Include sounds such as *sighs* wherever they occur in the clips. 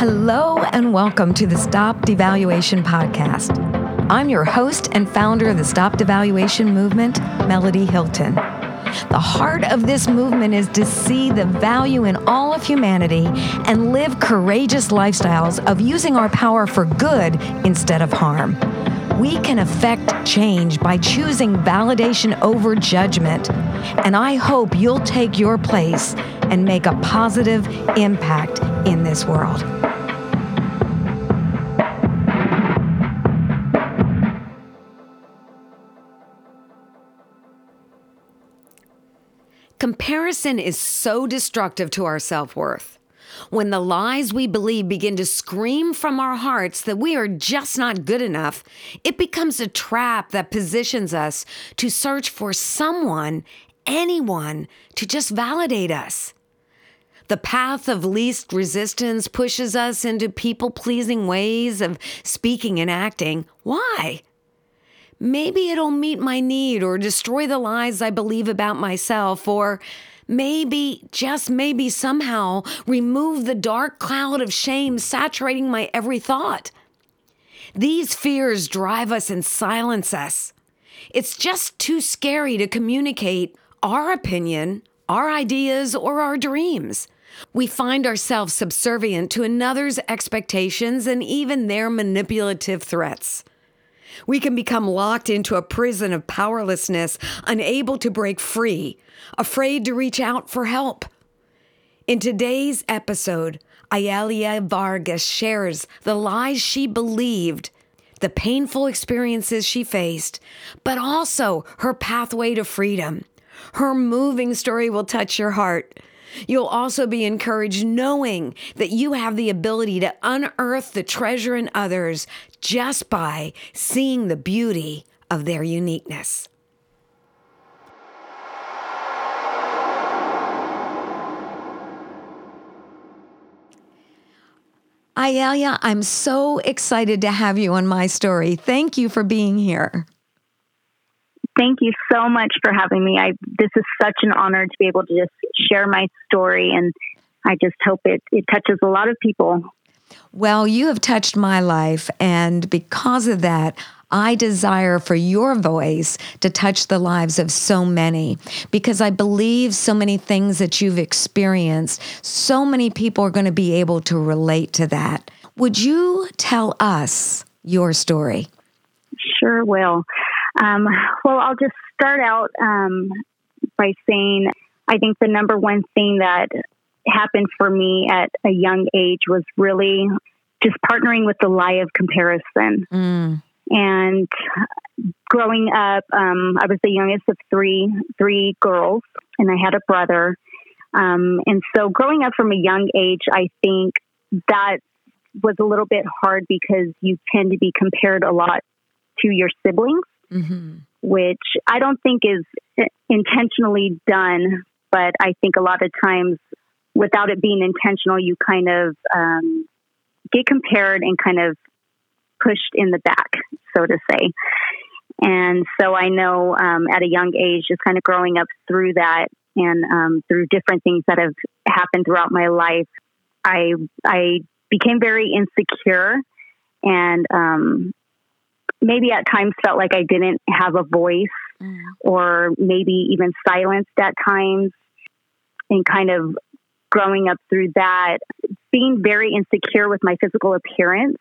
Hello, and welcome to the Stop Devaluation Podcast. I'm your host and founder of the Stop Devaluation Movement, Melody Hilton. The heart of this movement is to see the value in all of humanity and live courageous lifestyles of using our power for good instead of harm. We can affect change by choosing validation over judgment. And I hope you'll take your place and make a positive impact in this world. Comparison is so destructive to our self worth. When the lies we believe begin to scream from our hearts that we are just not good enough, it becomes a trap that positions us to search for someone, anyone, to just validate us. The path of least resistance pushes us into people pleasing ways of speaking and acting. Why? Maybe it'll meet my need or destroy the lies I believe about myself, or maybe, just maybe somehow, remove the dark cloud of shame saturating my every thought. These fears drive us and silence us. It's just too scary to communicate our opinion, our ideas, or our dreams. We find ourselves subservient to another's expectations and even their manipulative threats. We can become locked into a prison of powerlessness, unable to break free, afraid to reach out for help. In today's episode, Ayalia Vargas shares the lies she believed, the painful experiences she faced, but also her pathway to freedom. Her moving story will touch your heart. You'll also be encouraged knowing that you have the ability to unearth the treasure in others just by seeing the beauty of their uniqueness. Ayalia, I'm so excited to have you on my story. Thank you for being here. Thank you so much for having me. I this is such an honor to be able to just share my story and I just hope it, it touches a lot of people. Well, you have touched my life, and because of that, I desire for your voice to touch the lives of so many because I believe so many things that you've experienced, so many people are going to be able to relate to that. Would you tell us your story? Sure will. Um, well, I'll just start out um, by saying I think the number one thing that happened for me at a young age was really just partnering with the lie of comparison. Mm. And growing up, um, I was the youngest of three three girls, and I had a brother. Um, and so, growing up from a young age, I think that was a little bit hard because you tend to be compared a lot to your siblings, mm-hmm. which I don't think is intentionally done. But I think a lot of times, without it being intentional, you kind of um, get compared and kind of pushed in the back, so to say. And so I know um, at a young age, just kind of growing up through that and um, through different things that have happened throughout my life, I I became very insecure and um, maybe at times felt like I didn't have a voice mm. or maybe even silenced at times and kind of growing up through that, being very insecure with my physical appearance.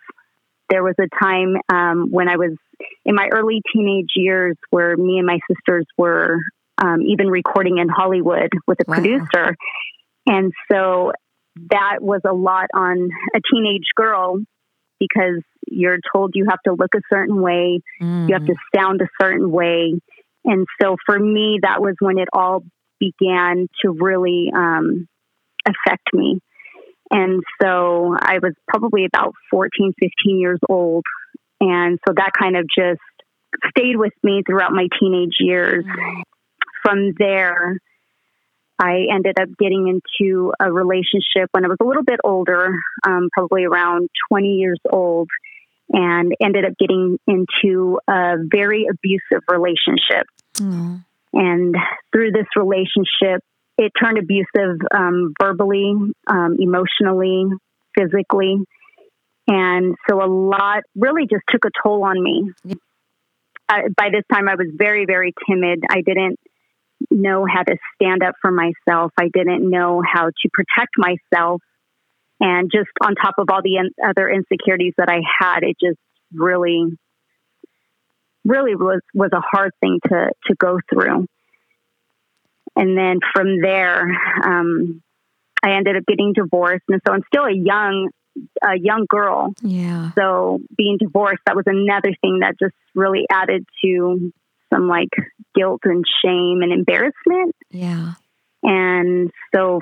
There was a time um, when I was in my early teenage years where me and my sisters were um, even recording in Hollywood with a wow. producer. And so that was a lot on a teenage girl because you're told you have to look a certain way, mm. you have to mm. sound a certain way. And so for me, that was when it all began to really um, affect me. And so I was probably about 14, 15 years old. And so that kind of just stayed with me throughout my teenage years. From there, I ended up getting into a relationship when I was a little bit older, um, probably around 20 years old, and ended up getting into a very abusive relationship. Mm. And through this relationship, it turned abusive um, verbally, um, emotionally, physically. And so a lot really just took a toll on me. Uh, by this time, I was very, very timid. I didn't know how to stand up for myself. I didn't know how to protect myself. And just on top of all the in- other insecurities that I had, it just really, really was, was a hard thing to, to go through. And then from there, um, I ended up getting divorced. And so I'm still a young, a young girl. Yeah. So being divorced, that was another thing that just really added to some like guilt and shame and embarrassment. Yeah. And so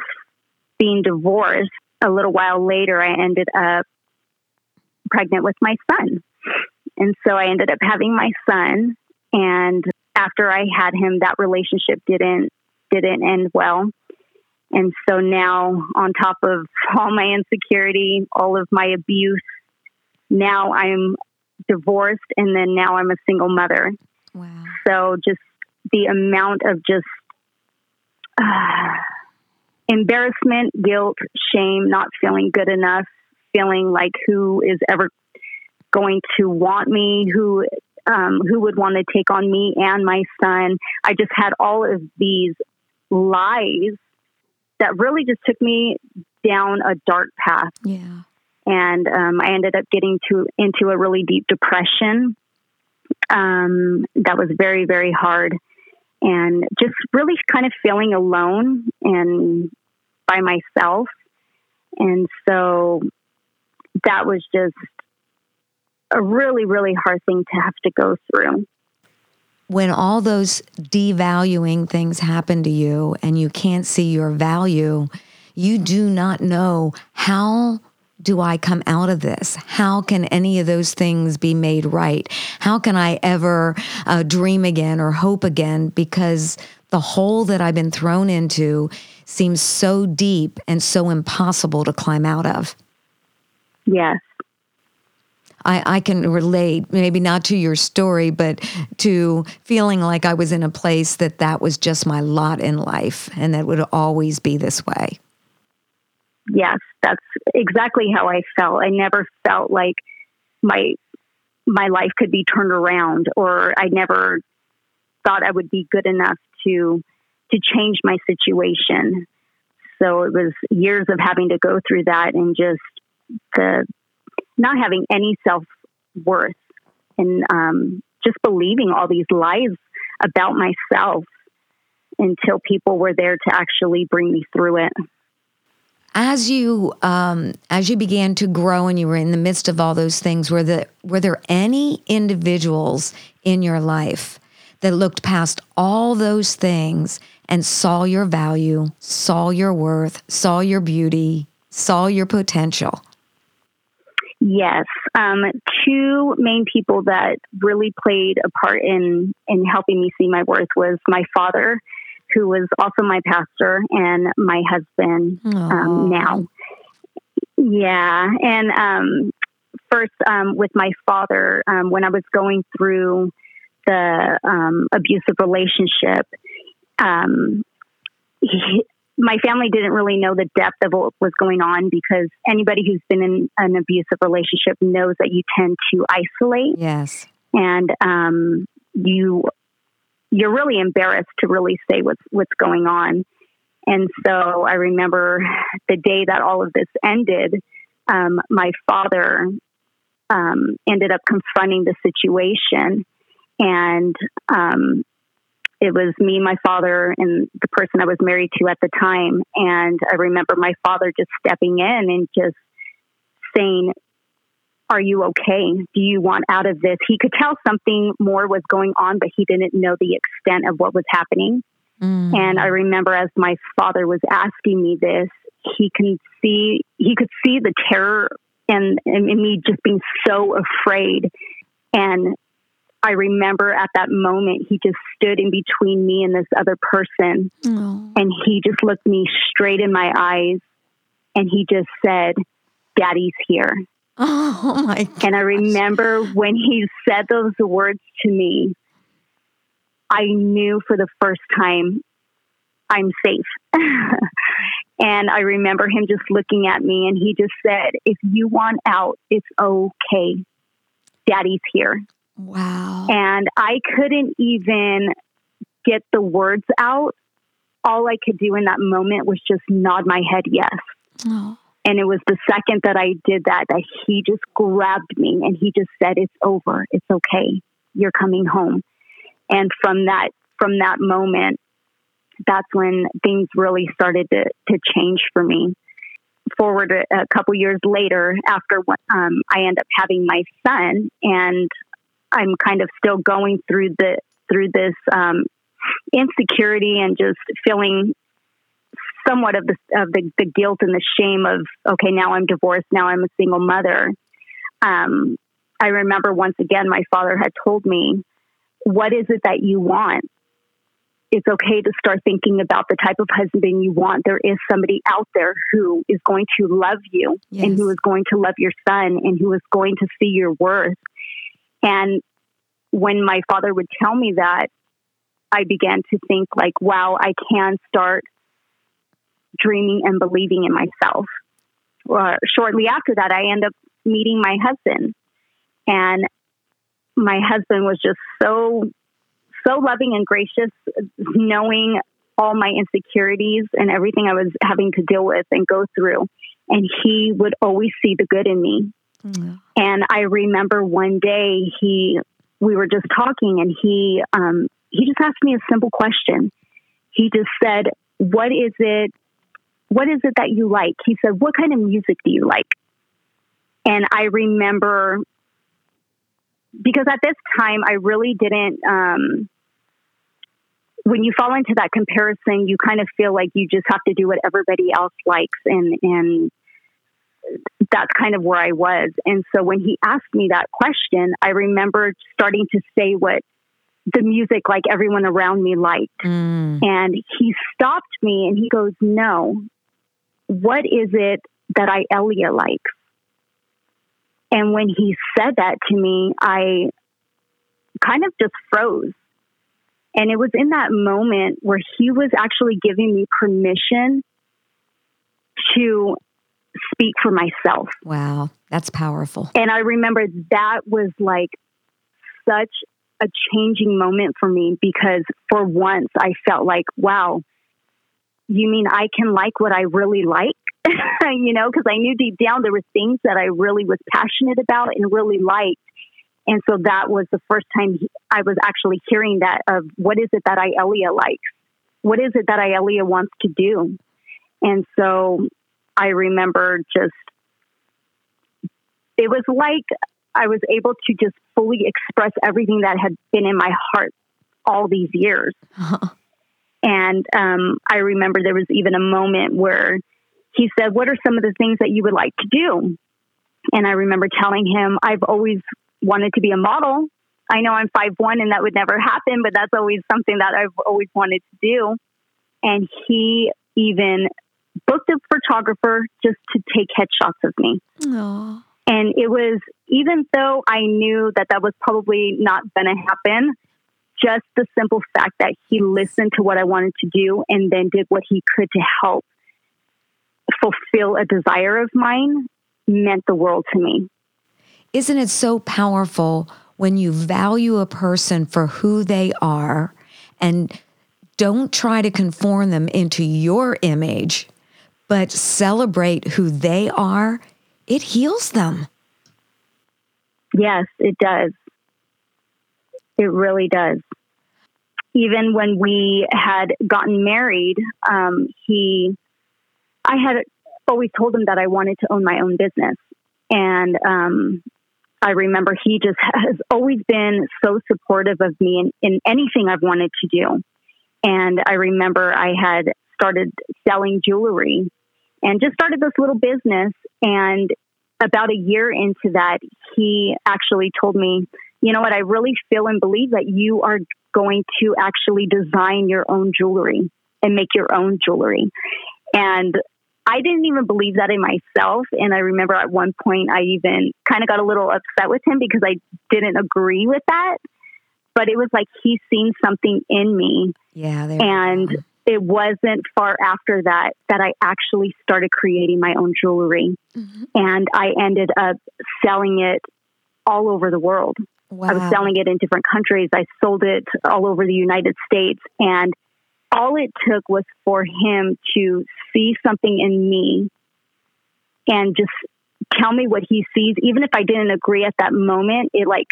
being divorced, a little while later, I ended up pregnant with my son. And so I ended up having my son. And after I had him, that relationship didn't didn't end well. And so now, on top of all my insecurity, all of my abuse, now I'm divorced, and then now I'm a single mother. Wow. So just the amount of just uh, *sighs* embarrassment, guilt, shame, not feeling good enough, feeling like who is ever going to want me, who um, who would want to take on me and my son. I just had all of these lies that really just took me down a dark path. Yeah. And um, I ended up getting to into a really deep depression. Um, that was very, very hard, and just really kind of feeling alone and by myself. And so that was just a really, really hard thing to have to go through when all those devaluing things happen to you and you can't see your value, you do not know how do I come out of this? How can any of those things be made right? How can I ever uh, dream again or hope again? Because the hole that I've been thrown into seems so deep and so impossible to climb out of. Yes. I, I can relate, maybe not to your story, but to feeling like I was in a place that that was just my lot in life and that would always be this way. Yes, that's exactly how I felt. I never felt like my my life could be turned around or I never thought I would be good enough to to change my situation. So it was years of having to go through that and just the not having any self worth and um, just believing all these lies about myself until people were there to actually bring me through it. As you um, as you began to grow and you were in the midst of all those things, were the were there any individuals in your life that looked past all those things and saw your value, saw your worth, saw your beauty, saw your potential? Yes, um, two main people that really played a part in in helping me see my worth was my father, who was also my pastor, and my husband um, now. Yeah, and um, first um, with my father, um, when I was going through the um, abusive relationship, he, my family didn't really know the depth of what was going on because anybody who's been in an abusive relationship knows that you tend to isolate. Yes. And um, you you're really embarrassed to really say what's what's going on. And so I remember the day that all of this ended, um, my father um, ended up confronting the situation, and um, it was me, my father, and the person I was married to at the time. And I remember my father just stepping in and just saying, Are you okay? Do you want out of this? He could tell something more was going on, but he didn't know the extent of what was happening. Mm. And I remember as my father was asking me this, he can see he could see the terror and, and me just being so afraid. And I remember at that moment, he just stood in between me and this other person. Oh. And he just looked me straight in my eyes and he just said, Daddy's here. *laughs* Oh my God. And I remember when he said those words to me, I knew for the first time I'm safe. *laughs* And I remember him just looking at me and he just said, If you want out, it's okay. Daddy's here. Wow. And I couldn't even get the words out. All I could do in that moment was just nod my head yes. Oh. And it was the second that I did that that he just grabbed me and he just said, It's over. It's okay. You're coming home. And from that from that moment, that's when things really started to, to change for me. Forward a, a couple years later, after um, I end up having my son, and I'm kind of still going through the through this um, insecurity and just feeling somewhat of the of the, the guilt and the shame of okay now I'm divorced now I'm a single mother. Um, I remember once again my father had told me, "What is it that you want?" It's okay to start thinking about the type of husband you want. There is somebody out there who is going to love you yes. and who is going to love your son and who is going to see your worth. And when my father would tell me that, I began to think like, wow, I can start dreaming and believing in myself. Uh, shortly after that, I end up meeting my husband, and my husband was just so so loving and gracious, knowing all my insecurities and everything I was having to deal with and go through. And he would always see the good in me. And I remember one day he, we were just talking, and he, um, he just asked me a simple question. He just said, "What is it what is it that you like? He said, What kind of music do you like? And I remember because at this time I really didn't um, when you fall into that comparison, you kind of feel like you just have to do what everybody else likes and and that's kind of where I was. And so when he asked me that question, I remember starting to say what the music like everyone around me liked. Mm. And he stopped me and he goes, No, what is it that Ielia likes? And when he said that to me, I kind of just froze. And it was in that moment where he was actually giving me permission to speak for myself. Wow, that's powerful. And I remember that was like such a changing moment for me because for once I felt like, wow, you mean I can like what I really like? *laughs* you know, because I knew deep down there were things that I really was passionate about and really liked. And so that was the first time I was actually hearing that of what is it that Ielia likes? What is it that Ielia wants to do? And so I remember just, it was like I was able to just fully express everything that had been in my heart all these years. And um, I remember there was even a moment where he said, What are some of the things that you would like to do? And I remember telling him, I've always wanted to be a model. I know I'm five one and that would never happen, but that's always something that I've always wanted to do. And he even booked a photographer just to take headshots of me. Aww. And it was, even though I knew that that was probably not going to happen, just the simple fact that he listened to what I wanted to do and then did what he could to help fulfill a desire of mine meant the world to me. Isn't it so powerful when you value a person for who they are and don't try to conform them into your image, but celebrate who they are? It heals them. Yes, it does. It really does. Even when we had gotten married, um, he, I had always told him that I wanted to own my own business. And um, I remember he just *laughs* has always been so supportive of me in, in anything I've wanted to do. And I remember I had started selling jewelry and just started this little business. And about a year into that, he actually told me, you know what, I really feel and believe that you are going to actually design your own jewelry and make your own jewelry. And I didn't even believe that in myself. And I remember at one point I even kind of got a little upset with him because I didn't agree with that. But it was like he seen something in me. Yeah. And it wasn't far after that that I actually started creating my own jewelry. Mm-hmm. And I ended up selling it all over the world. Wow. I was selling it in different countries. I sold it all over the United States. And all it took was for him to see something in me and just tell me what he sees. Even if I didn't agree at that moment, it like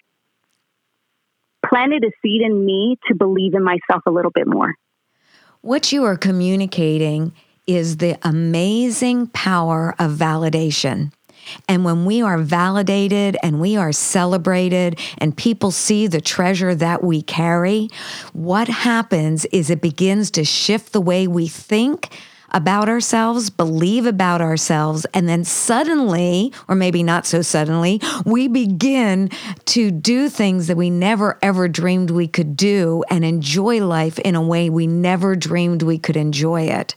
planted a seed in me to believe in myself a little bit more. What you are communicating is the amazing power of validation. And when we are validated and we are celebrated and people see the treasure that we carry, what happens is it begins to shift the way we think about ourselves, believe about ourselves, and then suddenly, or maybe not so suddenly, we begin to do things that we never ever dreamed we could do and enjoy life in a way we never dreamed we could enjoy it.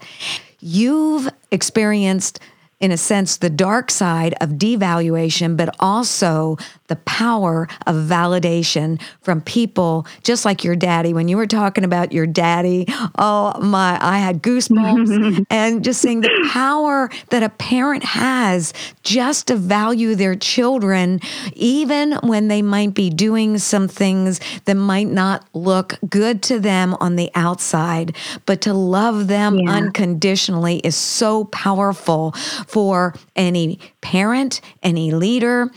You've experienced in a sense, the dark side of devaluation, but also the power of validation from people just like your daddy. When you were talking about your daddy, oh my, I had goosebumps *laughs* and just seeing the power that a parent has just to value their children, even when they might be doing some things that might not look good to them on the outside, but to love them yeah. unconditionally is so powerful for any parent, any leader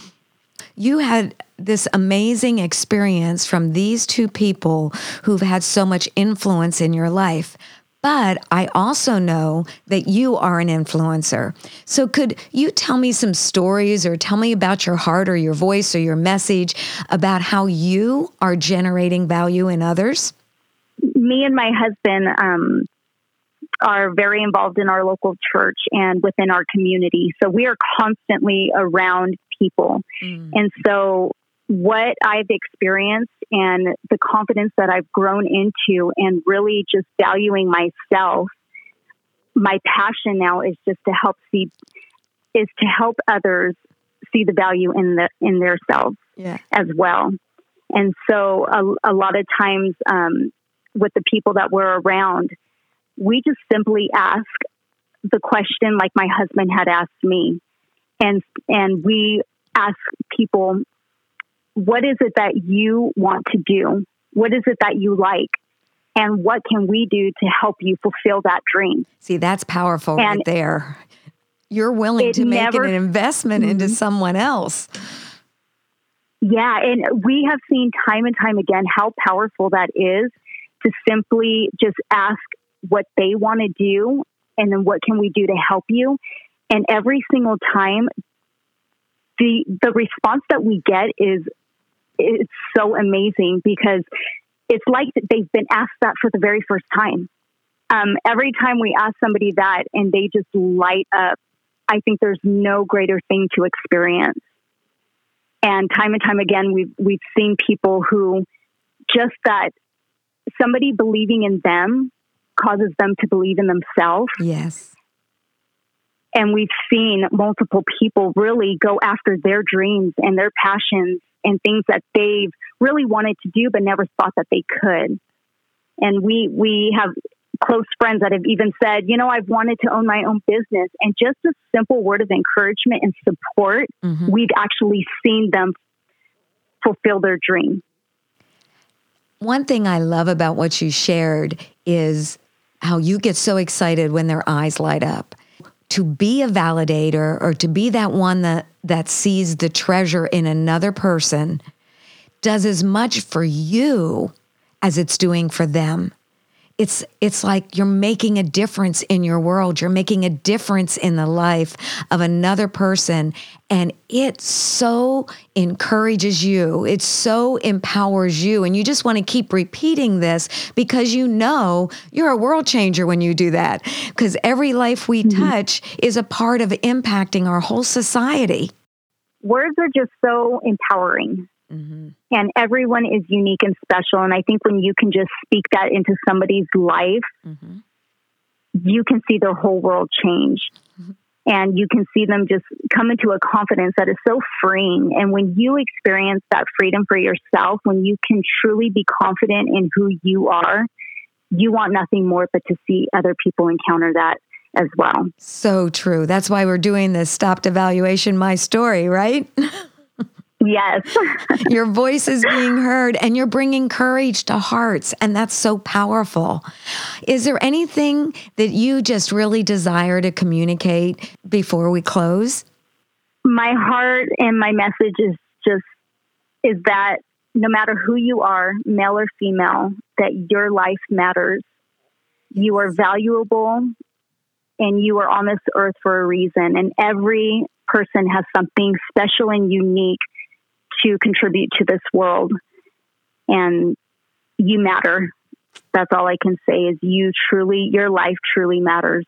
you had this amazing experience from these two people who've had so much influence in your life. But I also know that you are an influencer. So, could you tell me some stories or tell me about your heart or your voice or your message about how you are generating value in others? Me and my husband um, are very involved in our local church and within our community. So, we are constantly around people. Mm. And so, what I've experienced and the confidence that I've grown into, and really just valuing myself, my passion now is just to help see, is to help others see the value in the in themselves yeah. as well. And so, a, a lot of times, um, with the people that we're around, we just simply ask the question like my husband had asked me and and we ask people, what is it that you want to do? What is it that you like? And what can we do to help you fulfill that dream? See, that's powerful and right there. You're willing to make never, an investment mm-hmm. into someone else. Yeah, and we have seen time and time again how powerful that is to simply just ask what they want to do and then what can we do to help you. And every single time the the response that we get is is so amazing because it's like they've been asked that for the very first time. Um, every time we ask somebody that and they just light up, I think there's no greater thing to experience. And time and time again, we've we've seen people who just that somebody believing in them causes them to believe in themselves. Yes. And we've seen multiple people really go after their dreams and their passions and things that they've really wanted to do but never thought that they could. And we we have close friends that have even said, you know, I've wanted to own my own business. And just a simple word of encouragement and support, mm-hmm. we've actually seen them fulfill their dream. One thing I love about what you shared is how you get so excited when their eyes light up to be a validator or to be that one that that sees the treasure in another person does as much for you as it's doing for them it's it's like you're making a difference in your world. You're making a difference in the life of another person. And it so encourages you. It so empowers you. And you just want to keep repeating this because you know you're a world changer when you do that. Because every life we mm-hmm. touch is a part of impacting our whole society. Words are just so empowering Mm-hmm. And everyone is unique and special. And I think when you can just speak that into somebody's life, mm-hmm. you can see their whole world change. Mm-hmm. And you can see them just come into a confidence that is so freeing. And when you experience that freedom for yourself, when you can truly be confident in who you are, you want nothing more but to see other people encounter that as well. So true. That's why we're doing this Stop Devaluation, My Story, right? *laughs* Yes. *laughs* your voice is being heard and you're bringing courage to hearts. And that's so powerful. Is there anything that you just really desire to communicate before we close? My heart and my message is just is that no matter who you are, male or female, that your life matters. You are valuable and you are on this earth for a reason. And every person has something special and unique to contribute to this world. And you matter. That's all I can say is you truly, your life truly matters.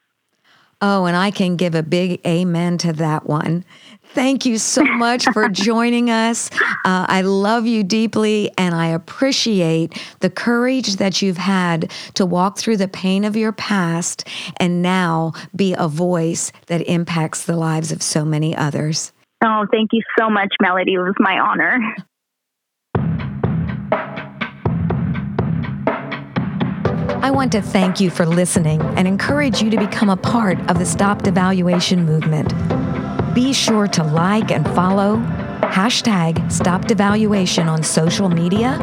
Oh, and I can give a big amen to that one. Thank you so *laughs* much for joining us. Uh, I love you deeply, and I appreciate the courage that you've had to walk through the pain of your past and now be a voice that impacts the lives of so many others. Oh, thank you so much, Melody. It was my honor. I want to thank you for listening and encourage you to become a part of the Stop Devaluation movement. Be sure to like and follow hashtag Stop Devaluation on social media,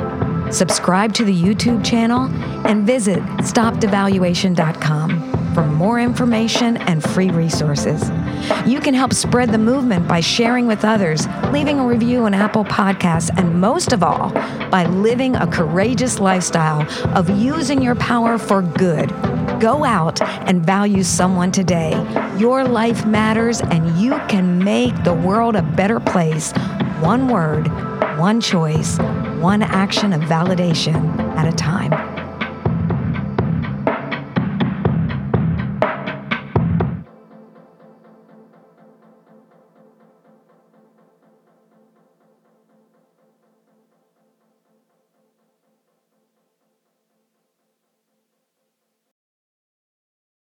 subscribe to the YouTube channel, and visit stopdevaluation.com for more information and free resources. You can help spread the movement by sharing with others, leaving a review on Apple Podcasts, and most of all, by living a courageous lifestyle of using your power for good. Go out and value someone today. Your life matters, and you can make the world a better place. One word, one choice, one action of validation at a time.